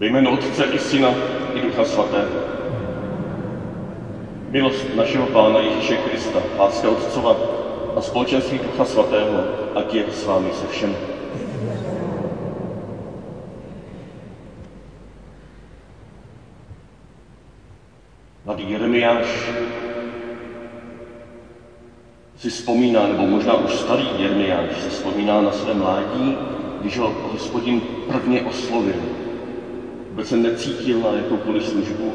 Ve jménu Otce i Syna i Ducha Svatého. Milost našeho Pána Ježíše Krista, láska Otcova a společenství Ducha Svatého, ať je s vámi se všemi. Mladý Jeremiáš si vzpomíná, nebo možná už starý Jeremiáš si vzpomíná na své mládí, když ho hospodin prvně oslovil. Vůbec se necítil na jakoukoliv službu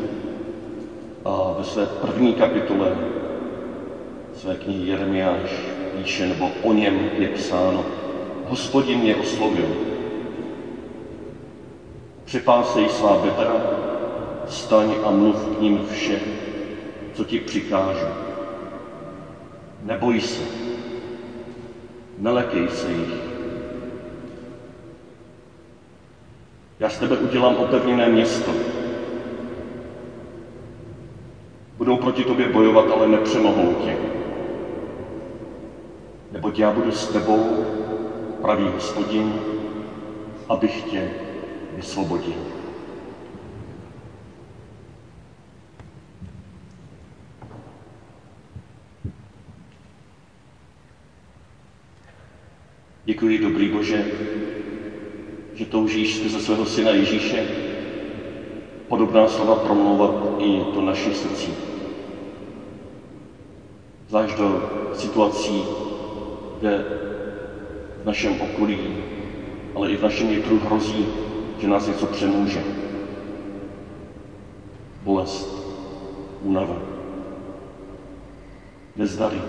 a ve své první kapitole své knihy Jeremiáš píše, nebo o něm je psáno. Hospodin mě oslovil. Připásej svá bedra, staň a mluv k ním vše, co ti přikážu. Neboj se, nelekej se jich. Já z tebe udělám opevněné město. Budou proti tobě bojovat, ale nepřemohou tě. Neboť já budu s tebou, pravý hospodin, abych tě vysvobodil. Děkuji, dobrý Bože, že toužíš ze svého syna Ježíše podobná slova promlouvat i do našich srdcí. Zvlášť do situací, kde v našem okolí, ale i v našem nitru hrozí, že nás něco přemůže. Bolest, únava, nezdary,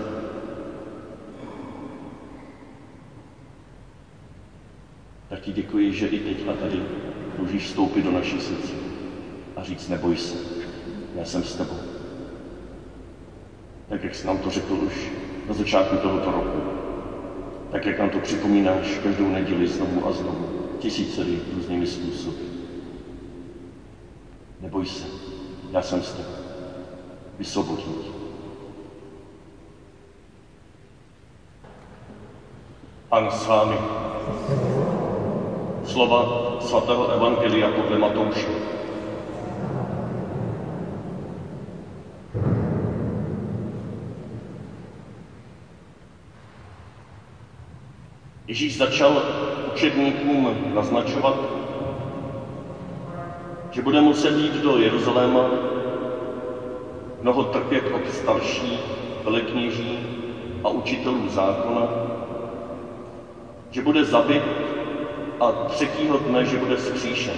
tak ti děkuji, že i teď a tady můžeš vstoupit do naší srdce a říct, neboj se, já jsem s tebou. Tak, jak jsi nám to řekl už na začátku tohoto roku, tak, jak nám to připomínáš každou neděli znovu a znovu, tisícery různými způsoby. Neboj se, já jsem s tebou. Vysvobodím tě. Pan s vámi slova svatého Evangelia podle Matouše. Ježíš začal učedníkům naznačovat, že bude muset jít do Jeruzaléma, mnoho trpět od starších, velekněží a učitelů zákona, že bude zabit a třetího dne, že bude vzkříšen.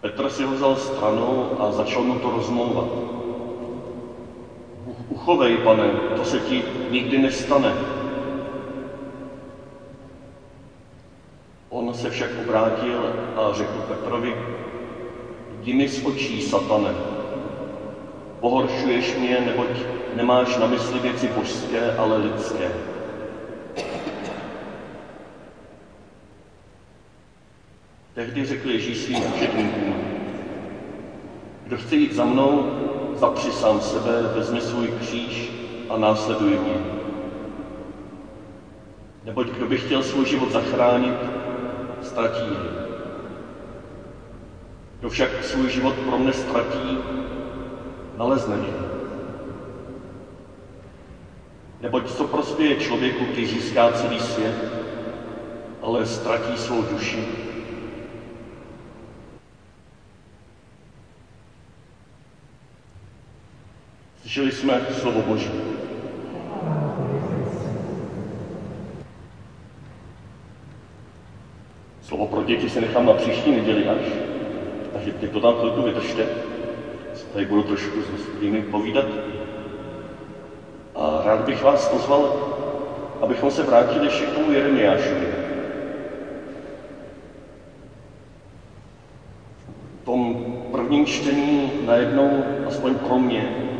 Petr si ho vzal stranou a začal mu to rozmlouvat. Uchovej, pane, to se ti nikdy nestane. On se však obrátil a řekl Petrovi, jdi mi z očí, satane. Pohoršuješ mě, neboť nemáš na mysli věci božské, ale lidské. Tehdy řekl Ježíš svým učedníkům, kdo chce jít za mnou, zapři sám sebe, vezmi svůj kříž a následuj mě. Neboť kdo by chtěl svůj život zachránit, ztratí jej. Kdo však svůj život pro mne ztratí, nalezne jej. Neboť co prospěje člověku, když získá celý svět, ale ztratí svou duši, Slyšeli jsme slovo Boží. Slovo pro děti se nechám na příští neděli až, takže teď to tam chvilku vydržte. Tady budu trošku s nimi povídat. A rád bych vás pozval, abychom se vrátili ještě k tomu Jeremiášovi. V tom prvním čtení najednou, aspoň pro mě,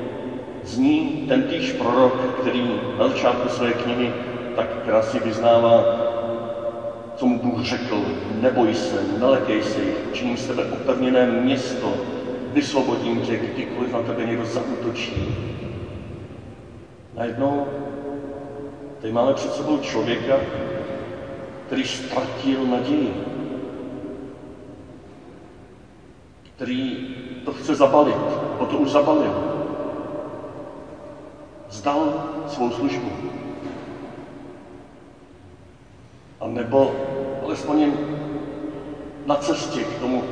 zní ten týž prorok, který na začátku své knihy tak krásně vyznává, co mu Bůh řekl, neboj se, nelekej se jich, činím z tebe opevněné město, vysvobodím tě, kdykoliv na tebe někdo zautočí. Najednou tady máme před sebou člověka, který ztratil naději, který to chce zabalit, o to už zabalil. Zdal svou službu. A nebo alespoň na cestě k tomu,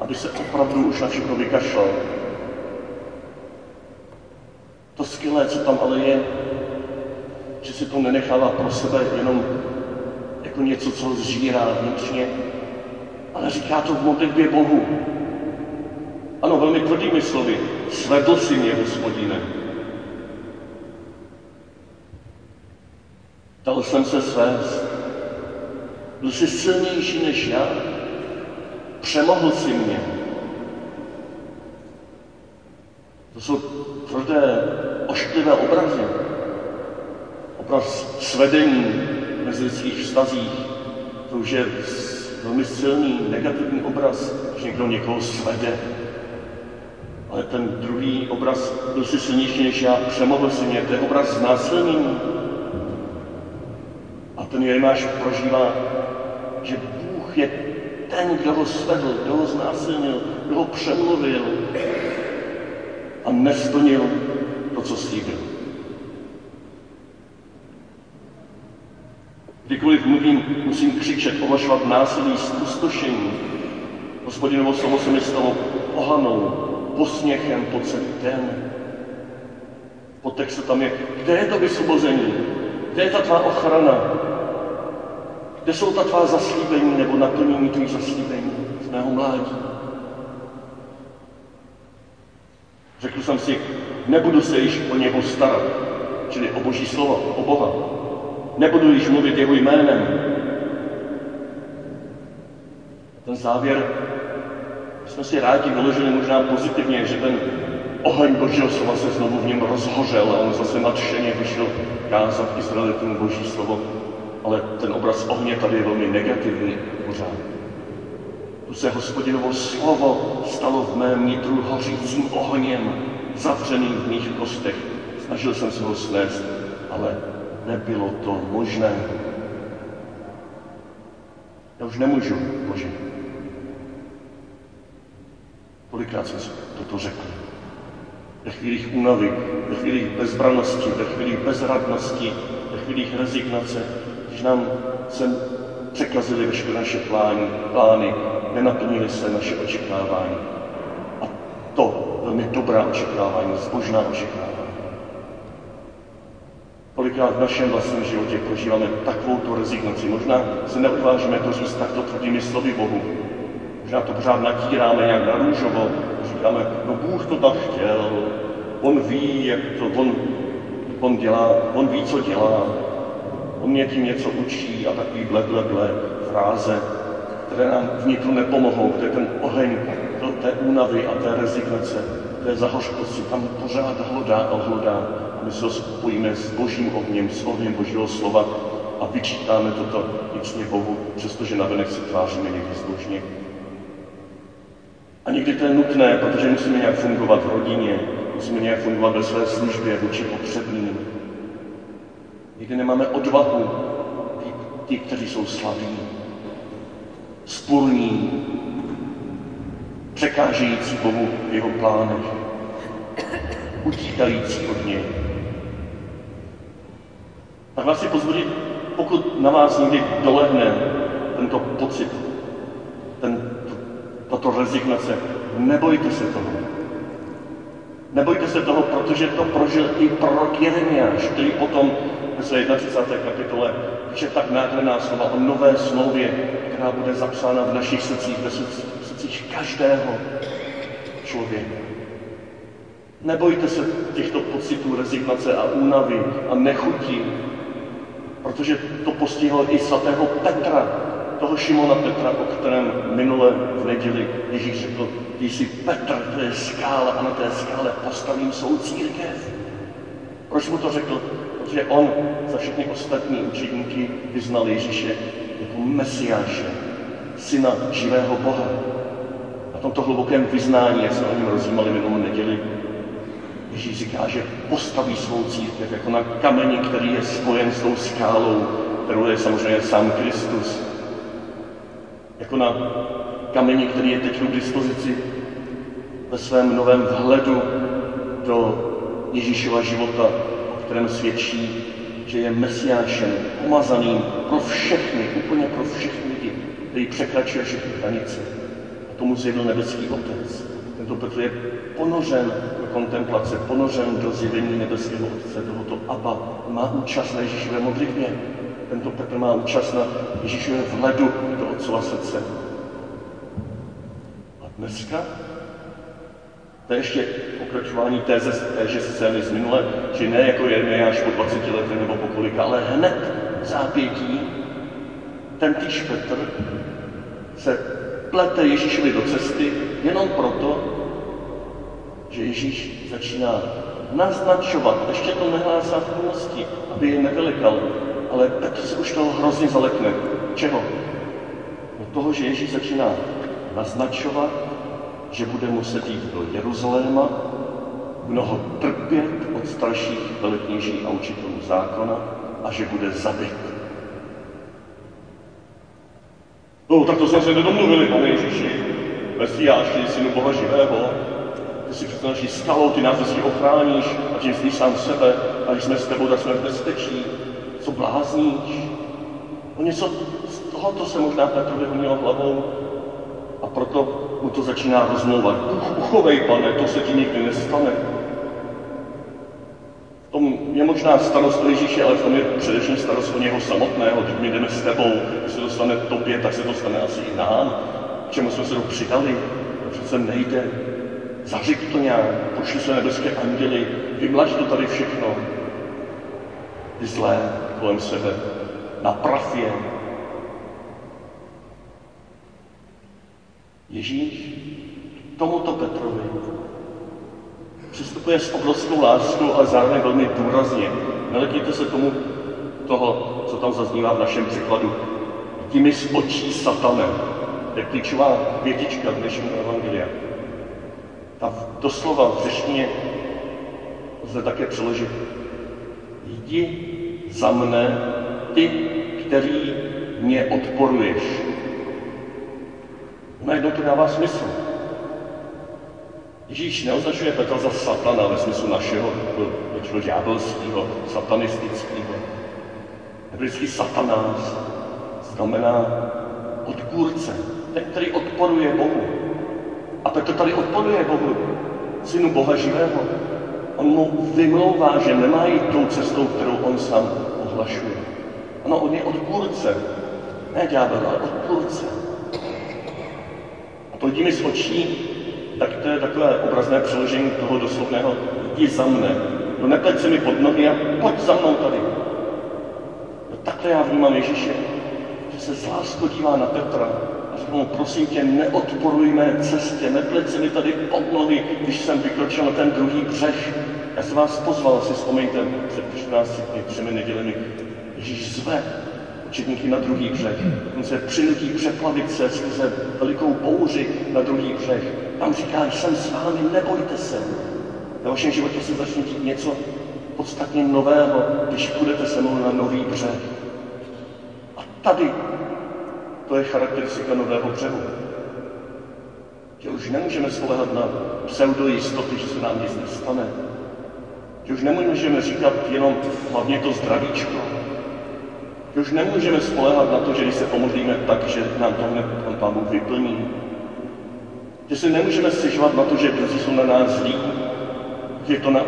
aby se opravdu už na všechno vykašlal. To skvělé, co tam ale je, že si to nenechává pro sebe jenom jako něco, co zžírá vnitřně, ale říká to v modlitbě Bohu. Ano, velmi tvrdými slovy. Svedl si mě, hospodine. Dal jsem se svést. Byl jsi silnější než já. Přemohl si mě. To jsou tvrdé, ošklivé obrazy. Obraz svedení mezi lidských vztazích. To už je velmi silný negativní obraz, když někdo někoho svede. Ale ten druhý obraz byl si silnější než já, přemohl si mě, to je obraz znásilnění. Ten Jeremiáš prožívá, že Bůh je ten, kdo ho svedl, kdo ho znásilnil, kdo ho přemluvil a nesplnil to, co slíbil. Kdykoliv mluvím, musím křičet, ohlašovat násilí, spustošení. Hospodinovo slovo se mi stalo ohanou, posměchem po celý den. Podtext tam je, kde je to vysvobození? Kde je ta tvá ochrana? Kde jsou ta tvá zaslíbení nebo naplnění tvých zaslíbení z mého mládí? Řekl jsem si, nebudu se již o něho starat, čili o Boží slovo, o Boha. Nebudu již mluvit jeho jménem. Ten závěr jsme si rádi vyložili možná pozitivně, že ten oheň Božího slova se znovu v něm rozhořel a on zase nadšeně vyšel kázat Izraelitům Boží slovo. Ale ten obraz ohně tady je velmi negativní pořád. Tu se hospodinovo slovo stalo v mém nitru hořícím ohněm, zavřeným v mých kostech. Snažil jsem se ho snést, ale nebylo to možné. Já už nemůžu, Bože. Kolikrát jsem si toto řekl. Ve chvílích únavy, ve chvílích bezbranosti, ve chvílích bezradnosti, ve chvílích rezignace, nám se překazily veškeré naše plány, plány, nenaplnily se naše očekávání. A to velmi dobrá očekávání, zbožná očekávání. Kolikrát v našem vlastním životě prožíváme takovou tu rezignaci. Možná se neodvážíme to říct takto tvrdými slovy Bohu. Možná to pořád natíráme nějak na růžovo. Říkáme, no Bůh to tak chtěl. On ví, jak to, on, on dělá, on ví, co dělá. On mě tím něco učí a takový ble, ble, ble fráze, které nám vnitru nepomohou, kde ten oheň do té únavy a té rezignace, té zahořkosti tam pořád hlodá a hlodá my se spojíme s božím ohněm, s ohněm božího slova a vyčítáme toto vnitřně Bohu, přestože navenek se tváříme někdy zbožně. A někdy to je nutné, protože musíme nějak fungovat v rodině, musíme nějak fungovat ve své službě vůči potřebným. Někdy nemáme odvahu být ti, kteří jsou slabí, spurní, překážející Bohu v jeho plánech, utíkající od něj. Tak vás si pozvodit, pokud na vás někdy dolehne tento pocit, ten, tato rezignace, nebojte se toho. Nebojte se toho, protože to prožil i prorok Jeremiáš, který potom své 31. kapitole píše tak nádherná slova o nové smlouvě, která bude zapsána v našich srdcích, ve srdcích každého člověka. Nebojte se těchto pocitů rezignace a únavy a nechutí, protože to postihlo i svatého Petra, toho Šimona Petra, o kterém minule v neděli Ježíš řekl, ty jsi Petr, to je skála a na té skále postavím svou církev. Proč mu to řekl? Protože on za všechny ostatní učedníky vyznal Ježíše jako Mesiáše, syna živého Boha. A tomto hlubokém vyznání, jak jsme o něm rozjímali minulou neděli, Ježíš říká, že postaví svou církev jako na kameni, který je spojen s tou skálou kterou je samozřejmě sám Kristus. Jako na kameni, který je teď k dispozici ve svém novém vhledu do Ježíšova života, o kterém svědčí, že je mesiášem, pomazaným pro všechny, úplně pro všechny lidi, který překračuje všechny hranice. A tomu zjevil nebeský Otec. Tento Petr je ponořen do kontemplace, ponořen do zjevení nebeského Otce, tohoto Abba. Má účast na Ježíšové modlitbě. Tento Petr má účast na Ježíšové vhledu do Otcova srdce. A dneska to je ještě pokračování téze, téže scény z minule, že ne jako Jeremiáš po 20 letech nebo po kolika, ale hned zápětí ten týž Petr se plete Ježíšovi do cesty jenom proto, že Ježíš začíná naznačovat, ještě to nehlásá v plnosti, aby je nevylikal, ale Petr se už toho hrozně zalekne. Čeho? No toho, že Ježíš začíná naznačovat, že bude muset jít do Jeruzaléma, mnoho trpět od starších velekněží a učitelů zákona a že bude zabit. No, tak to jsme se nedomluvili, pane Ježíši. Mesiáš, ty synu Boha živého, ty si přece naší skalou, ty nás vždycky ochráníš a tím zlíš sám sebe a když jsme s tebou, tak jsme v bezpečí. Co blázníš? No něco z tohoto se možná Petrovi honilo hlavou a proto mu to začíná rozmlouvat. Uchovej, pane, to se ti nikdy nestane. V tom je možná starost o Ježíše, ale v tom je především starost o něho samotného. Když my jdeme s tebou, když se dostane tobě, tak se dostane asi i nám. K čemu jsme se to přidali? To přece nejde. Zařik to nějak, pošli se nebeské anděly, vymlač to tady všechno. Zlé kolem sebe, naprav je, Ježíš tomuto Petrovi přistupuje s obrovskou láskou, ale zároveň velmi důrazně. Nelekněte se tomu toho, co tam zaznívá v našem překladu. Jdi z očí satanem. To je klíčová větička dnešního evangelia. Ta doslova v řečtině lze také přeložit. Jdi za mne, ty, který mě odporuješ. Najednou to dává smysl. Ježíš neoznačuje Petra za satana ve smyslu našeho, něčeho ďábelského, satanistického. Hebrejský satanás znamená odpůrce, ten, který odporuje Bohu. A Petr tady odporuje Bohu, synu Boha živého. On mu vymlouvá, že nemá jít tou cestou, kterou on sám ohlašuje. Ano, on je odpůrce. Ne ďábel, ale odpůrce mi z očí, tak to je takové obrazné přeložení toho doslovného jdi za mne. No nepleť se mi pod nohy a pojď za mnou tady. No takhle já vnímám Ježíše, že se z láskou dívá na Petra mu, prosím tě, neodporuj mé cestě, nepleť se mi tady pod nohy, když jsem vykročil na ten druhý břeh. Já jsem vás pozval, si vzpomeňte, před 14 dny, třemi nedělemi. Ježíš zve učedníky na druhý břeh. On se přinutí přeplavit se skrze velikou bouři na druhý břeh. Tam říká, jsem s vámi, nebojte se. Na vašem životě se začne dít něco podstatně nového, když půjdete se mnou na nový břeh. A tady to je charakteristika nového břehu. Že už nemůžeme spolehat na pseudojistoty, že se nám nic nestane. Že už nemůžeme říkat jenom hlavně to zdravíčko, že už nemůžeme spolehat na to, že když se pomodlíme tak, že nám to hned pan Pán Bůh vyplní. Že se nemůžeme stěžovat na to, že druzí jsou na nás zlí, že to, na,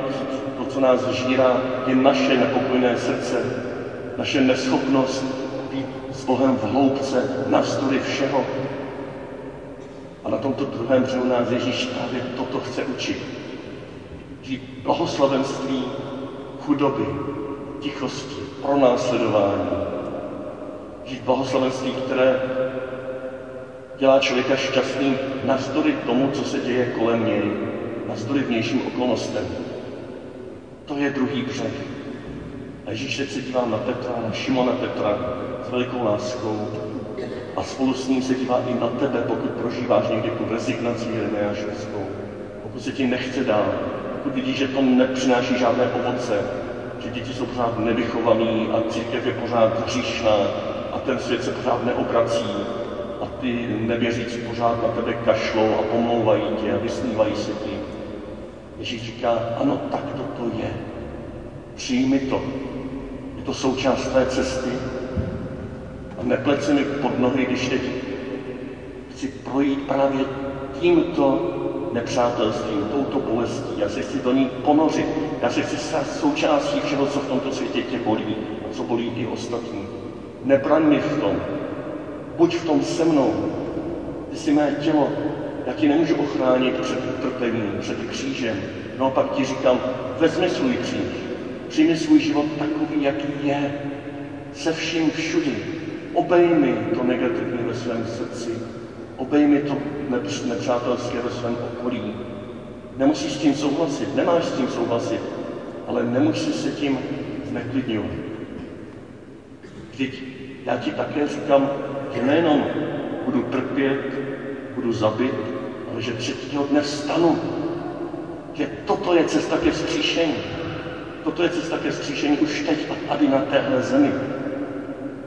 to, co nás žírá, je naše nepokojné srdce, naše neschopnost s Bohem v hloubce, navzdory všeho. A na tomto druhém břehu nás Ježíš právě toto chce učit. Žít blahoslavenství chudoby, tichosti, pronásledování, žít blahoslavenství, které dělá člověka šťastným navzdory tomu, co se děje kolem něj, navzdory vnějším okolnostem. To je druhý břeh. A Ježíš se dívá na Petra, na Šimona Petra s velikou láskou a spolu s ním se dívá i na tebe, pokud prožíváš někdy tu rezignaci Jeremiášovskou, pokud se ti nechce dál, pokud vidíš, že to nepřináší žádné ovoce, ty děti jsou pořád nevychovaný a církev je pořád hříšná a ten svět se pořád neobrací a ty nevěřící pořád na tebe kašlou a pomlouvají tě a vysmívají se ti. Ježíš říká, ano, tak to, to je. Přijmi to. Je to součást té cesty. A nepleť se mi pod nohy, když teď chci projít právě tímto nepřátelstvím, touto bolestí. Já se chci do ní ponořit. Já se chci stát součástí všeho, co v tomto světě tě bolí a co bolí i ostatní. Nebraň mi v tom. Buď v tom se mnou. Ty jsi mé tělo. Já ti nemůžu ochránit před utrpením, před křížem. No a pak ti říkám, vezmi svůj kříž. Přijmi svůj život takový, jaký je. Se vším všudy. Obejmi to negativní ve svém srdci Obejmi to nepřátelské ve svém okolí. Nemusíš s tím souhlasit, nemáš s tím souhlasit, ale nemusíš se tím zneklidňovat. Vždyť já ti také říkám, že nejenom budu trpět, budu zabit, ale že třetího dne vstanu. Že toto je cesta ke vzkříšení. Toto je cesta ke vzkříšení už teď a tady na téhle zemi.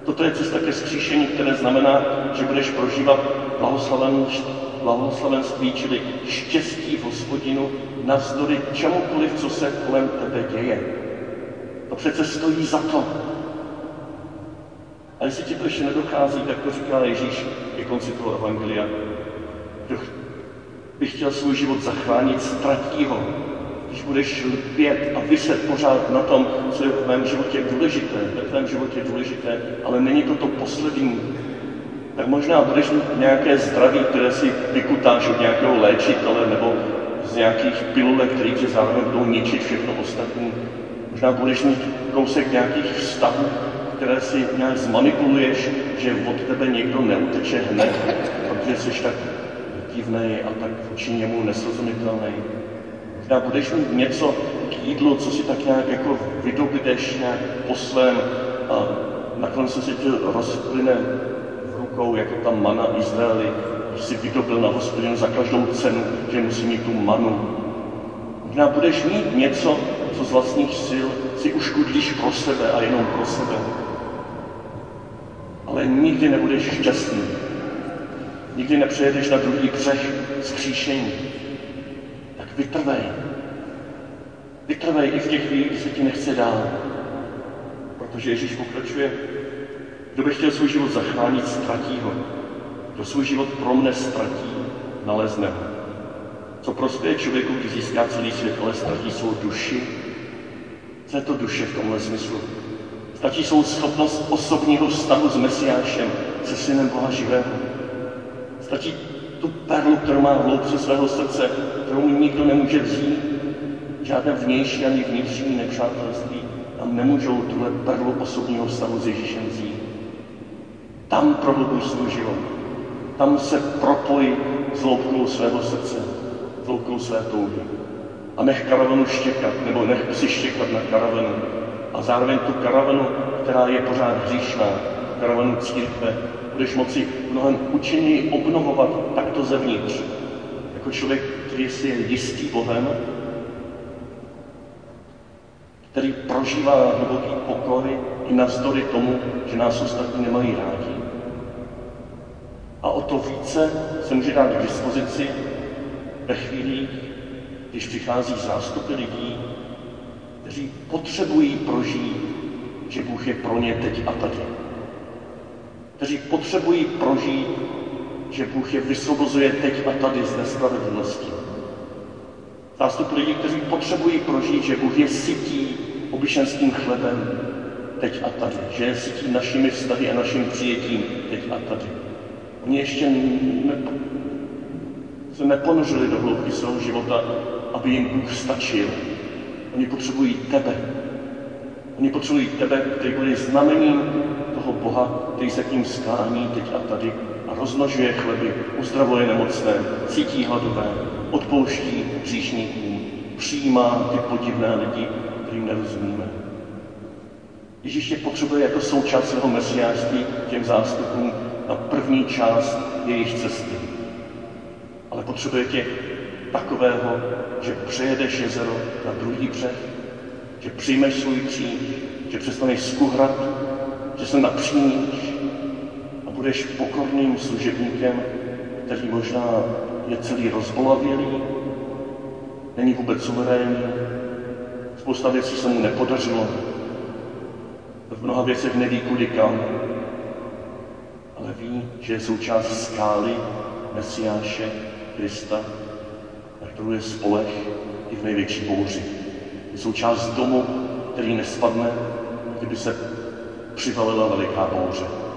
Toto je cesta ke skříšení, které znamená, že budeš prožívat blahoslavenství, čili štěstí v hospodinu, navzdory čemukoliv, co se kolem tebe děje. To přece stojí za to. A jestli ti to ještě nedochází, tak to říká Ježíš ke konci toho evangelia. Kdo by chtěl svůj život zachránit, ztratí ho když budeš lpět a vyset pořád na tom, co je v mém životě důležité, v tvém životě důležité, ale není to to poslední, tak možná budeš mít nějaké zdraví, které si vykutáš od nějakého léčitele nebo z nějakých pilulek, které tě zároveň budou ničit všechno ostatní. Možná budeš mít kousek nějakých vztahů, které si nějak zmanipuluješ, že od tebe někdo neuteče hned, protože jsi tak divný a tak vůči němu nesrozumitelný. Možná budeš mít něco k jídlu, co si tak nějak jako vydobydeš nějak po svém a nakonec se ti rozplyne v rukou, jako ta mana Izraeli, když si vydobil na hospodinu za každou cenu, že musí mít tu manu. Možná budeš mít něco, co z vlastních sil si uškudlíš pro sebe a jenom pro sebe. Ale nikdy nebudeš šťastný. Nikdy nepřejedeš na druhý břeh skříšení vytrvej. Vytrvej i v těch chvílích, kdy se ti nechce dál. Protože Ježíš pokračuje, kdo by chtěl svůj život zachránit, ztratí ho. Kdo svůj život pro mne ztratí, nalezne ho. Co prospěje člověku, když získá celý svět, ale ztratí svou duši? Co je to duše v tomhle smyslu? Stačí svou schopnost osobního vztahu s Mesiášem, se synem Boha živého. Stačí tu perlu, kterou má v hloubce svého srdce, kterou mu nikdo nemůže vzít, žádné vnější ani vnitřní nepřátelství tam nemůžou tuhle perlu osobního vztahu s Ježíšem vzít. Tam prohlubuj svůj život. Tam se propoj s hloubkou svého srdce, s hloubkou své touhy. A nech karavanu štěkat, nebo nech si štěkat na karavanu. A zároveň tu karavanu, která je pořád hříšná, karavanu církve, budeš moci mnohem účinněji obnovovat takto zevnitř. Jako člověk, který si je jistý Bohem, který prožívá hluboký pokoj i navzdory tomu, že nás ostatní nemají rádi. A o to více se může dát k dispozici ve chvíli, když přichází zástupy lidí, kteří potřebují prožít, že Bůh je pro ně teď a tady kteří potřebují prožít, že Bůh je vysvobozuje teď a tady z nespravedlnosti. Zástup lidí, kteří potřebují prožít, že Bůh je sytí obyčenským chlebem teď a tady, že je sytí našimi vztahy a naším přijetím teď a tady. Oni ještě ne, se neponořili do hloubky svého života, aby jim Bůh stačil. Oni potřebují tebe. Oni potřebují tebe, který bude znamením toho Boha, který se k ním sklání teď a tady a rozmnožuje chleby, uzdravuje nemocné, cítí hladové, odpouští říšníkům, přijímá ty podivné lidi, kterým nerozumíme. Ježíš je potřebuje jako součást svého mesiářství těm zástupům na první část jejich cesty. Ale potřebuje tě takového, že přejedeš jezero na druhý břeh, že přijmeš svůj kříž, že přestaneš skuhrat, se napřímíš a budeš pokorným služebníkem, který možná je celý rozbolavělý, není vůbec suverénní, spousta věcí se mu nepodařilo, v mnoha věcech neví kudy kam, ale ví, že je součást skály Mesiáše Krista, na kterou je spolech i v největší bouři. Je součást domu, který nespadne, kdyby se přivalila veliká bouře.